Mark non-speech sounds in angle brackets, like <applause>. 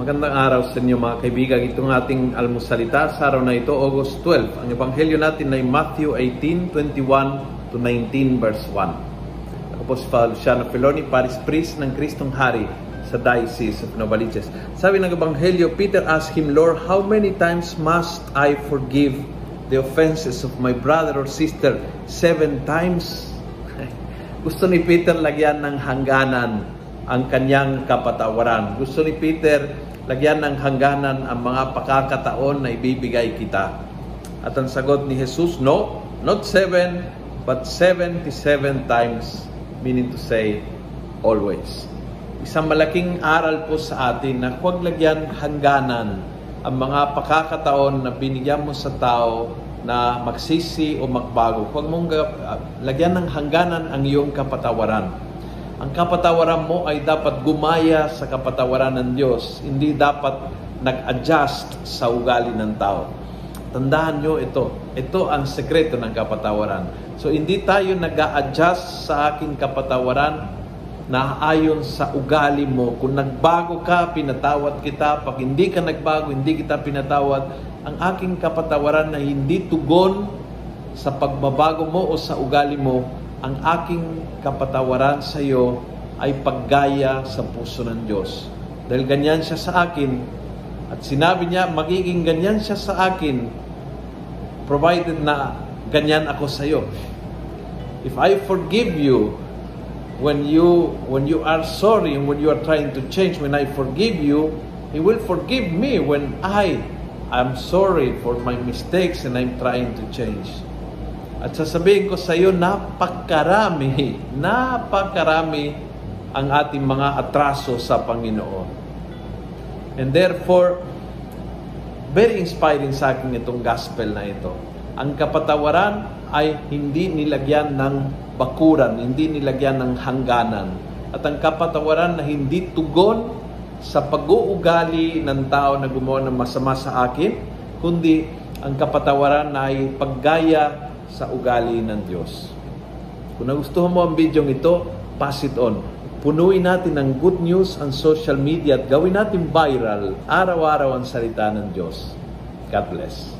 Magandang araw sa inyo mga kaibigan. Itong ating almusalita sa araw na ito, August 12. Ang ebanghelyo natin ay Matthew 18, 21 to 19 verse 1. Ako po si Father Luciano Feloni, Paris Priest ng Kristong Hari sa Diocese of Novaliches. Sabi ng ebanghelyo, Peter asked him, Lord, how many times must I forgive the offenses of my brother or sister? Seven times? <laughs> Gusto ni Peter lagyan ng hangganan ang kanyang kapatawaran. Gusto ni Peter lagyan ng hangganan ang mga pakakataon na ibibigay kita. At ang sagot ni Jesus, no, not seven, but 77 times, meaning to say, always. Isang malaking aral po sa atin na huwag lagyan hangganan ang mga pakakataon na binigyan mo sa tao na magsisi o magbago. Huwag mong lagyan ng hangganan ang iyong kapatawaran ang kapatawaran mo ay dapat gumaya sa kapatawaran ng Diyos, hindi dapat nag-adjust sa ugali ng tao. Tandaan nyo ito. Ito ang sekreto ng kapatawaran. So, hindi tayo nag-a-adjust sa aking kapatawaran na ayon sa ugali mo. Kung nagbago ka, pinatawad kita. Pag hindi ka nagbago, hindi kita pinatawad. Ang aking kapatawaran na hindi tugon sa pagbabago mo o sa ugali mo, ang aking kapatawaran sa iyo ay paggaya sa puso ng Diyos. Dahil ganyan siya sa akin, at sinabi niya, magiging ganyan siya sa akin, provided na ganyan ako sa iyo. If I forgive you, when you when you are sorry and when you are trying to change, when I forgive you, He will forgive me when I am sorry for my mistakes and I'm trying to change. At sasabihin ko sa iyo, napakarami, napakarami ang ating mga atraso sa Panginoon. And therefore, very inspiring sa akin itong gospel na ito. Ang kapatawaran ay hindi nilagyan ng bakuran, hindi nilagyan ng hangganan. At ang kapatawaran na hindi tugon sa pag-uugali ng tao na gumawa ng masama sa akin, kundi ang kapatawaran ay paggaya sa ugali ng Diyos. Kung nagustuhan mo ang video ito, pass it on. Punuin natin ng good news ang social media at gawin natin viral araw-araw ang salita ng Diyos. God bless.